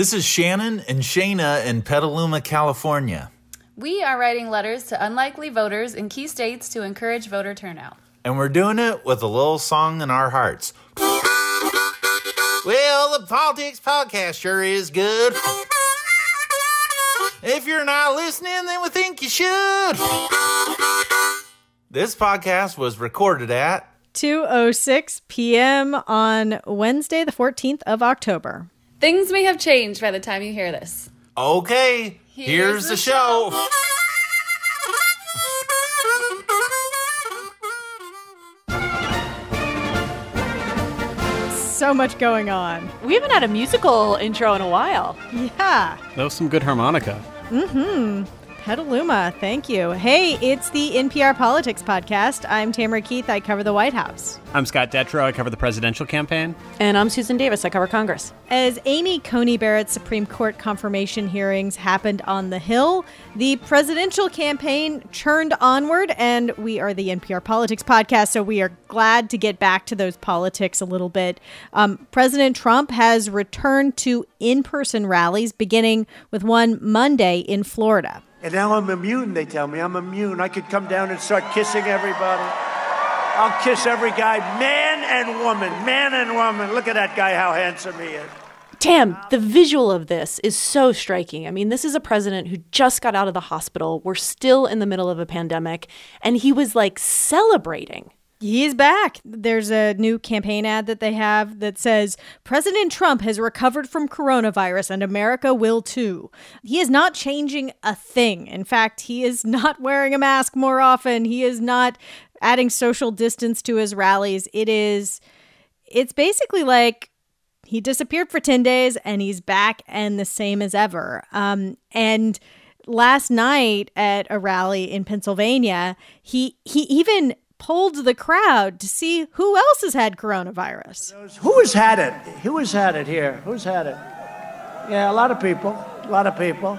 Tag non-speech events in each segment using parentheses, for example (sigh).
This is Shannon and Shayna in Petaluma, California. We are writing letters to unlikely voters in key states to encourage voter turnout. And we're doing it with a little song in our hearts. Well, the Politics Podcast sure is good. If you're not listening, then we think you should. This podcast was recorded at 2:06 p.m. on Wednesday, the 14th of October. Things may have changed by the time you hear this. Okay, here's, Here's the, the show. So much going on. We haven't had a musical intro in a while. Yeah. That was some good harmonica. Mm-hmm. Petaluma, thank you. Hey, it's the NPR Politics Podcast. I'm Tamara Keith. I cover the White House. I'm Scott Detrow. I cover the presidential campaign. And I'm Susan Davis. I cover Congress. As Amy Coney Barrett's Supreme Court confirmation hearings happened on the Hill, the presidential campaign churned onward, and we are the NPR Politics Podcast, so we are glad to get back to those politics a little bit. Um, President Trump has returned to in person rallies, beginning with one Monday in Florida. And now I'm immune, they tell me. I'm immune. I could come down and start kissing everybody. I'll kiss every guy, man and woman, man and woman. Look at that guy, how handsome he is. Tam, the visual of this is so striking. I mean, this is a president who just got out of the hospital. We're still in the middle of a pandemic, and he was like celebrating. He's back. There's a new campaign ad that they have that says President Trump has recovered from coronavirus and America will too. He is not changing a thing. In fact, he is (laughs) not wearing a mask more often. He is not adding social distance to his rallies. It is it's basically like he disappeared for 10 days and he's back and the same as ever. Um, and last night at a rally in Pennsylvania, he he even polled the crowd to see who else has had coronavirus. Who has had it? Who has had it here? Who's had it? Yeah, a lot of people. A lot of people.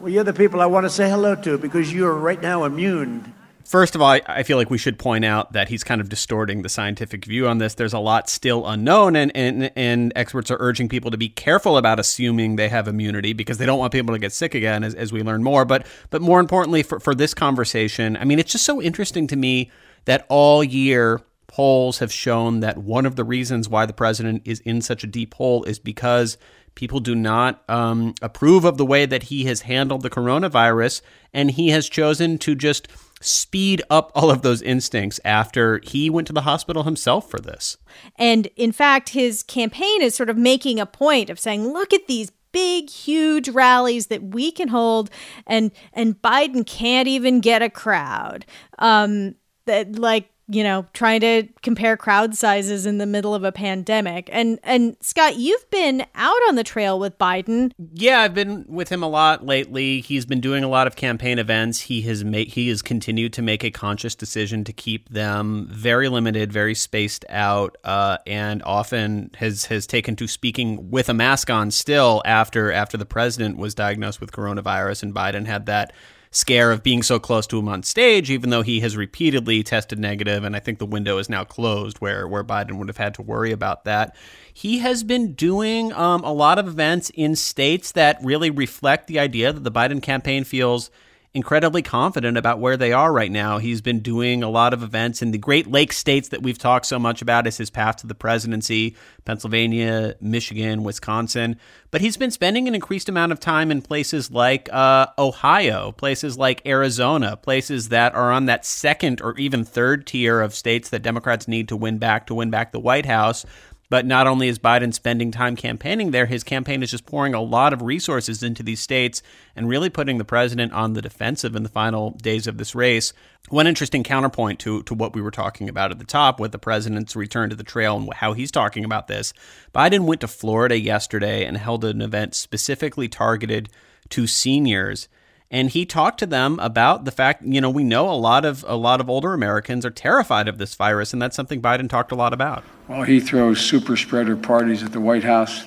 Well, you're the people I want to say hello to because you're right now immune. First of all, I, I feel like we should point out that he's kind of distorting the scientific view on this. There's a lot still unknown, and, and, and experts are urging people to be careful about assuming they have immunity because they don't want people to get sick again as, as we learn more. But, but more importantly, for, for this conversation, I mean, it's just so interesting to me that all year polls have shown that one of the reasons why the president is in such a deep hole is because people do not um, approve of the way that he has handled the coronavirus, and he has chosen to just speed up all of those instincts after he went to the hospital himself for this. And in fact, his campaign is sort of making a point of saying, look at these big huge rallies that we can hold and and Biden can't even get a crowd. Um that like you know trying to compare crowd sizes in the middle of a pandemic and and scott you've been out on the trail with biden Yeah, I've been with him a lot lately. He's been doing a lot of campaign events. He has made he has continued to make a conscious decision to keep them very limited, very spaced out, uh, and often has has taken to speaking with a mask on still after after the president was diagnosed with coronavirus and Biden had that scare of being so close to him on stage, even though he has repeatedly tested negative, and I think the window is now closed where where Biden would have had to worry about that. He has been doing um, a lot of events in states that really reflect the idea that the Biden campaign feels incredibly confident about where they are right now. He's been doing a lot of events in the Great Lakes states that we've talked so much about as his path to the presidency Pennsylvania, Michigan, Wisconsin. But he's been spending an increased amount of time in places like uh, Ohio, places like Arizona, places that are on that second or even third tier of states that Democrats need to win back to win back the White House. But not only is Biden spending time campaigning there, his campaign is just pouring a lot of resources into these states and really putting the president on the defensive in the final days of this race. One interesting counterpoint to, to what we were talking about at the top with the president's return to the trail and how he's talking about this. Biden went to Florida yesterday and held an event specifically targeted to seniors and he talked to them about the fact you know we know a lot of a lot of older Americans are terrified of this virus and that's something Biden talked a lot about. well he throws super spreader parties at the White House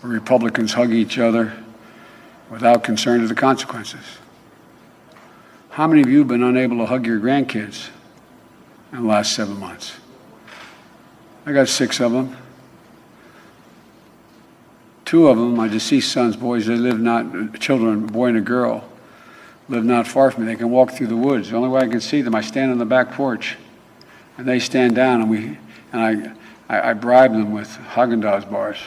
where Republicans hug each other without concern to the consequences. How many of you have been unable to hug your grandkids in the last seven months? I got six of them. Two of them, my deceased son's boys, they live not, children, a boy and a girl, live not far from me. They can walk through the woods. The only way I can see them, I stand on the back porch, and they stand down, and we, and I, I, I bribe them with Haagen-Dazs bars.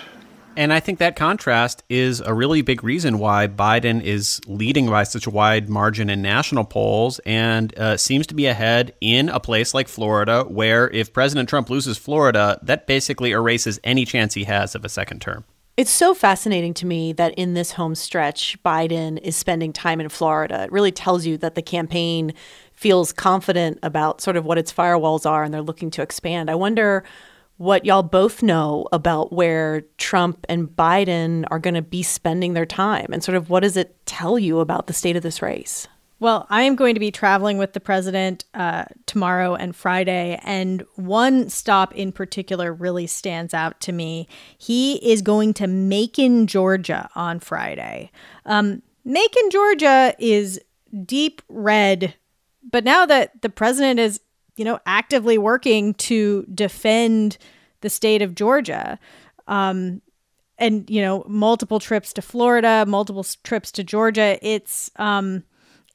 And I think that contrast is a really big reason why Biden is leading by such a wide margin in national polls and uh, seems to be ahead in a place like Florida, where if President Trump loses Florida, that basically erases any chance he has of a second term. It's so fascinating to me that in this home stretch, Biden is spending time in Florida. It really tells you that the campaign feels confident about sort of what its firewalls are and they're looking to expand. I wonder what y'all both know about where Trump and Biden are going to be spending their time and sort of what does it tell you about the state of this race? Well, I am going to be traveling with the president uh, tomorrow and Friday, and one stop in particular really stands out to me. He is going to Macon, Georgia on Friday. Um, Macon, Georgia is deep red, but now that the president is you know, actively working to defend the state of Georgia. Um, and, you know, multiple trips to Florida, multiple trips to Georgia. It's, um,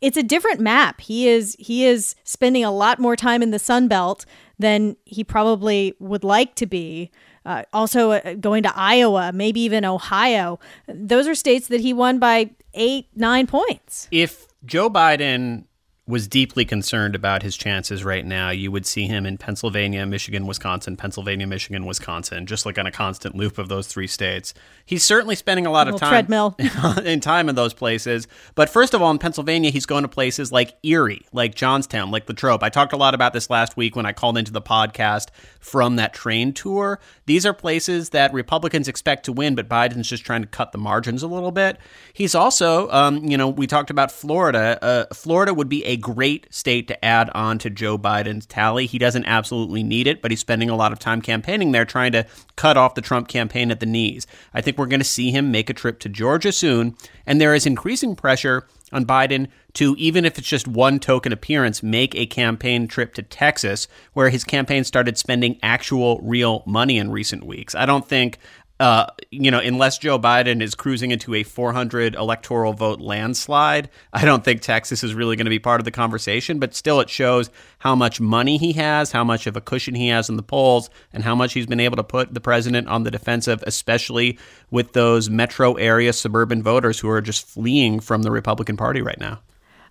it's a different map. He is he is spending a lot more time in the Sun Belt than he probably would like to be. Uh, also, uh, going to Iowa, maybe even Ohio. Those are states that he won by eight, nine points. If Joe Biden was deeply concerned about his chances right now, you would see him in Pennsylvania, Michigan, Wisconsin, Pennsylvania, Michigan, Wisconsin, just like on a constant loop of those three states. He's certainly spending a lot of time treadmill (laughs) in time in those places. But first of all, in Pennsylvania, he's going to places like Erie, like Johnstown, like Latrobe. I talked a lot about this last week when I called into the podcast from that train tour. These are places that Republicans expect to win, but Biden's just trying to cut the margins a little bit. He's also, um, you know, we talked about Florida. Uh, Florida would be a great state to add on to Joe Biden's tally. He doesn't absolutely need it, but he's spending a lot of time campaigning there, trying to cut off the Trump campaign at the knees. I think we're going to see him make a trip to Georgia soon, and there is increasing pressure on Biden to, even if it's just one token appearance, make a campaign trip to Texas, where his campaign started spending actual real money in recent weeks. I don't think uh, you know, unless Joe Biden is cruising into a 400 electoral vote landslide, I don't think Texas is really going to be part of the conversation. But still, it shows how much money he has, how much of a cushion he has in the polls, and how much he's been able to put the president on the defensive, especially with those metro area suburban voters who are just fleeing from the Republican Party right now.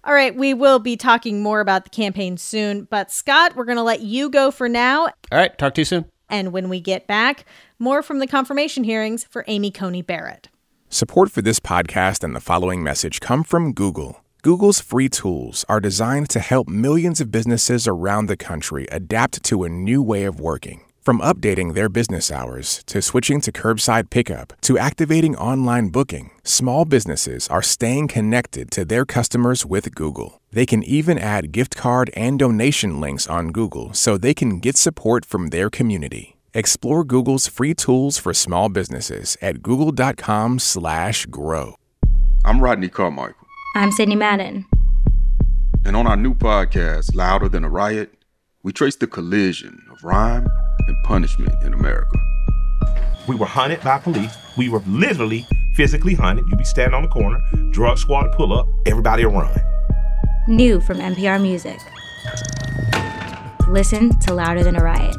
All right, we will be talking more about the campaign soon, but Scott, we're going to let you go for now. All right, talk to you soon. And when we get back, more from the confirmation hearings for Amy Coney Barrett. Support for this podcast and the following message come from Google. Google's free tools are designed to help millions of businesses around the country adapt to a new way of working. From updating their business hours to switching to curbside pickup to activating online booking, small businesses are staying connected to their customers with Google. They can even add gift card and donation links on Google so they can get support from their community. Explore Google's free tools for small businesses at google.com/grow. I'm Rodney Carmichael. I'm Sydney Madden. And on our new podcast, Louder Than a Riot, we trace the collision of rhyme and punishment in America. We were hunted by police. We were literally physically hunted. You'd be standing on the corner, drug squad pull up, everybody will run. New from NPR Music. Listen to Louder Than a Riot.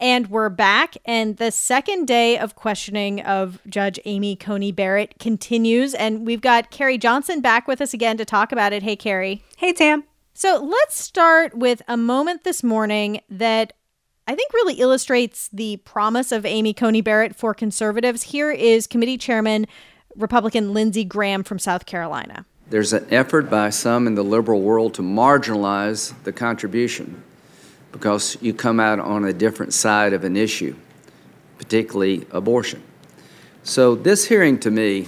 And we're back, and the second day of questioning of Judge Amy Coney Barrett continues. And we've got Carrie Johnson back with us again to talk about it. Hey, Carrie. Hey, Tam. So let's start with a moment this morning that I think really illustrates the promise of Amy Coney Barrett for conservatives. Here is committee chairman, Republican Lindsey Graham from South Carolina. There's an effort by some in the liberal world to marginalize the contribution because you come out on a different side of an issue, particularly abortion. So, this hearing to me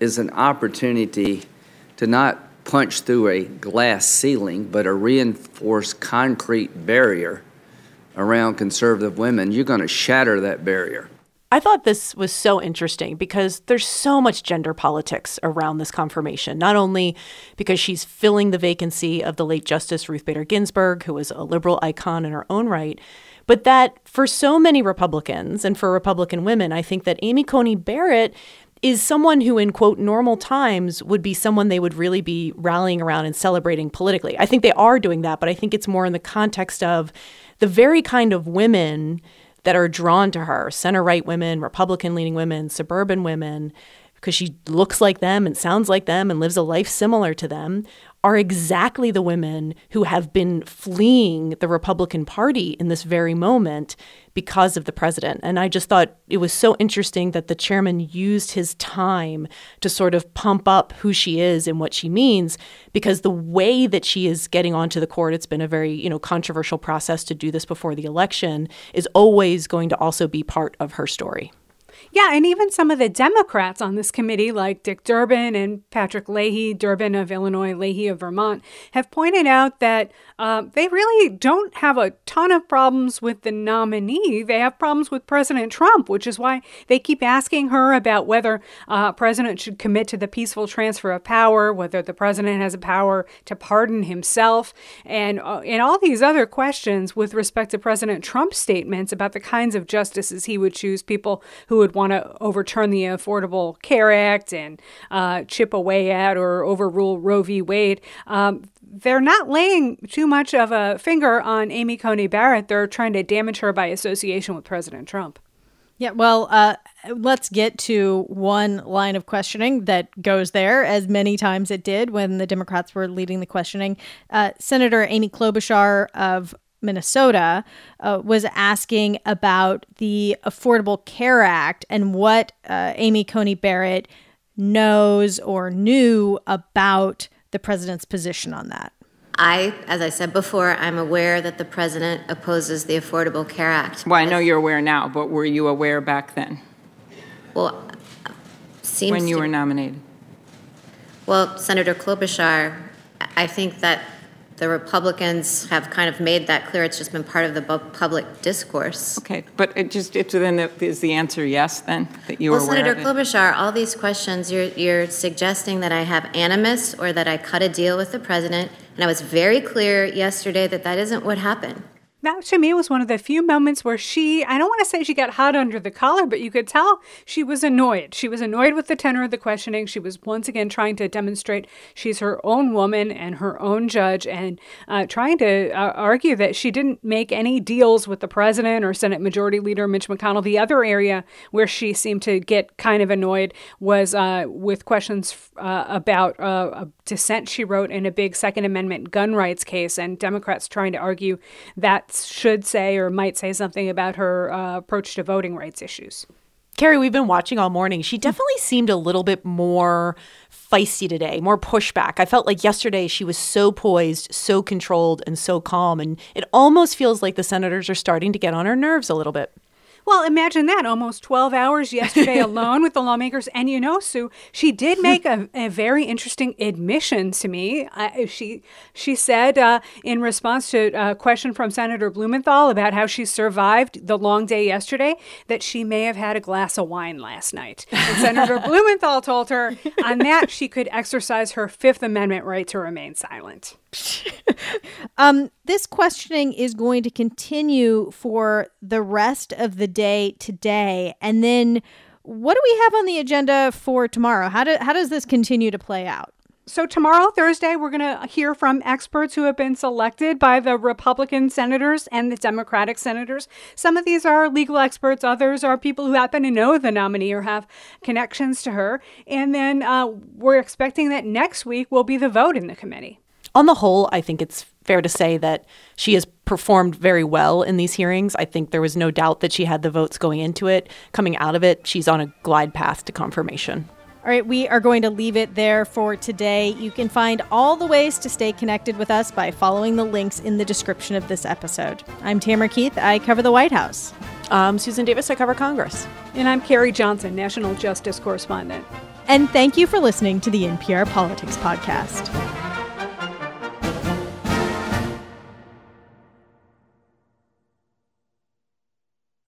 is an opportunity to not punch through a glass ceiling, but a reinforced concrete barrier around conservative women. You're going to shatter that barrier. I thought this was so interesting because there's so much gender politics around this confirmation. Not only because she's filling the vacancy of the late Justice Ruth Bader Ginsburg, who was a liberal icon in her own right, but that for so many Republicans and for Republican women, I think that Amy Coney Barrett is someone who, in quote, normal times would be someone they would really be rallying around and celebrating politically. I think they are doing that, but I think it's more in the context of the very kind of women that are drawn to her center right women, Republican leaning women, suburban women because she looks like them and sounds like them and lives a life similar to them, are exactly the women who have been fleeing the Republican Party in this very moment because of the president. And I just thought it was so interesting that the chairman used his time to sort of pump up who she is and what she means because the way that she is getting onto the court, it's been a very, you know, controversial process to do this before the election, is always going to also be part of her story. Yeah, and even some of the Democrats on this committee, like Dick Durbin and Patrick Leahy, Durbin of Illinois, Leahy of Vermont, have pointed out that uh, they really don't have a ton of problems with the nominee. They have problems with President Trump, which is why they keep asking her about whether uh, President should commit to the peaceful transfer of power, whether the president has a power to pardon himself, and uh, and all these other questions with respect to President Trump's statements about the kinds of justices he would choose, people who would want to overturn the Affordable Care Act and uh, chip away at or overrule Roe v. Wade. Um, they're not laying too much of a finger on Amy Coney Barrett. They're trying to damage her by association with President Trump. Yeah, well, uh, let's get to one line of questioning that goes there, as many times it did when the Democrats were leading the questioning. Uh, Senator Amy Klobuchar of Minnesota, uh, was asking about the Affordable Care Act and what uh, Amy Coney Barrett knows or knew about the president's position on that. I, as I said before, I'm aware that the president opposes the Affordable Care Act. Well, I know you're aware now, but were you aware back then? Well, seems when you to, were nominated. Well, Senator Klobuchar, I think that the Republicans have kind of made that clear. It's just been part of the public discourse. Okay, but it just it's then the, is the answer yes then that you well, were Senator Klobuchar, all these questions you're you're suggesting that I have animus or that I cut a deal with the president, and I was very clear yesterday that that isn't what happened that to me was one of the few moments where she, I don't want to say she got hot under the collar, but you could tell she was annoyed. She was annoyed with the tenor of the questioning. She was once again trying to demonstrate she's her own woman and her own judge and uh, trying to uh, argue that she didn't make any deals with the president or Senate Majority Leader Mitch McConnell. The other area where she seemed to get kind of annoyed was uh, with questions uh, about uh, dissent she wrote in a big Second Amendment gun rights case and Democrats trying to argue that should say or might say something about her uh, approach to voting rights issues. Carrie, we've been watching all morning. She definitely seemed a little bit more feisty today, more pushback. I felt like yesterday she was so poised, so controlled, and so calm. And it almost feels like the senators are starting to get on her nerves a little bit. Well, imagine that almost 12 hours yesterday (laughs) alone with the lawmakers. And you know, Sue, she did make a, a very interesting admission to me. Uh, she she said uh, in response to a question from Senator Blumenthal about how she survived the long day yesterday that she may have had a glass of wine last night. And Senator (laughs) Blumenthal told her on that she could exercise her Fifth Amendment right to remain silent. (laughs) um, this questioning is going to continue for the rest of the day today. And then what do we have on the agenda for tomorrow? How, do, how does this continue to play out? So, tomorrow, Thursday, we're going to hear from experts who have been selected by the Republican senators and the Democratic senators. Some of these are legal experts, others are people who happen to know the nominee or have connections to her. And then uh, we're expecting that next week will be the vote in the committee on the whole, I think it's fair to say that she has performed very well in these hearings. I think there was no doubt that she had the votes going into it. Coming out of it, she's on a glide path to confirmation. All right, we are going to leave it there for today. You can find all the ways to stay connected with us by following the links in the description of this episode. I'm Tamara Keith. I cover the White House. I'm Susan Davis. I cover Congress. And I'm Carrie Johnson, National Justice Correspondent. And thank you for listening to the NPR Politics Podcast.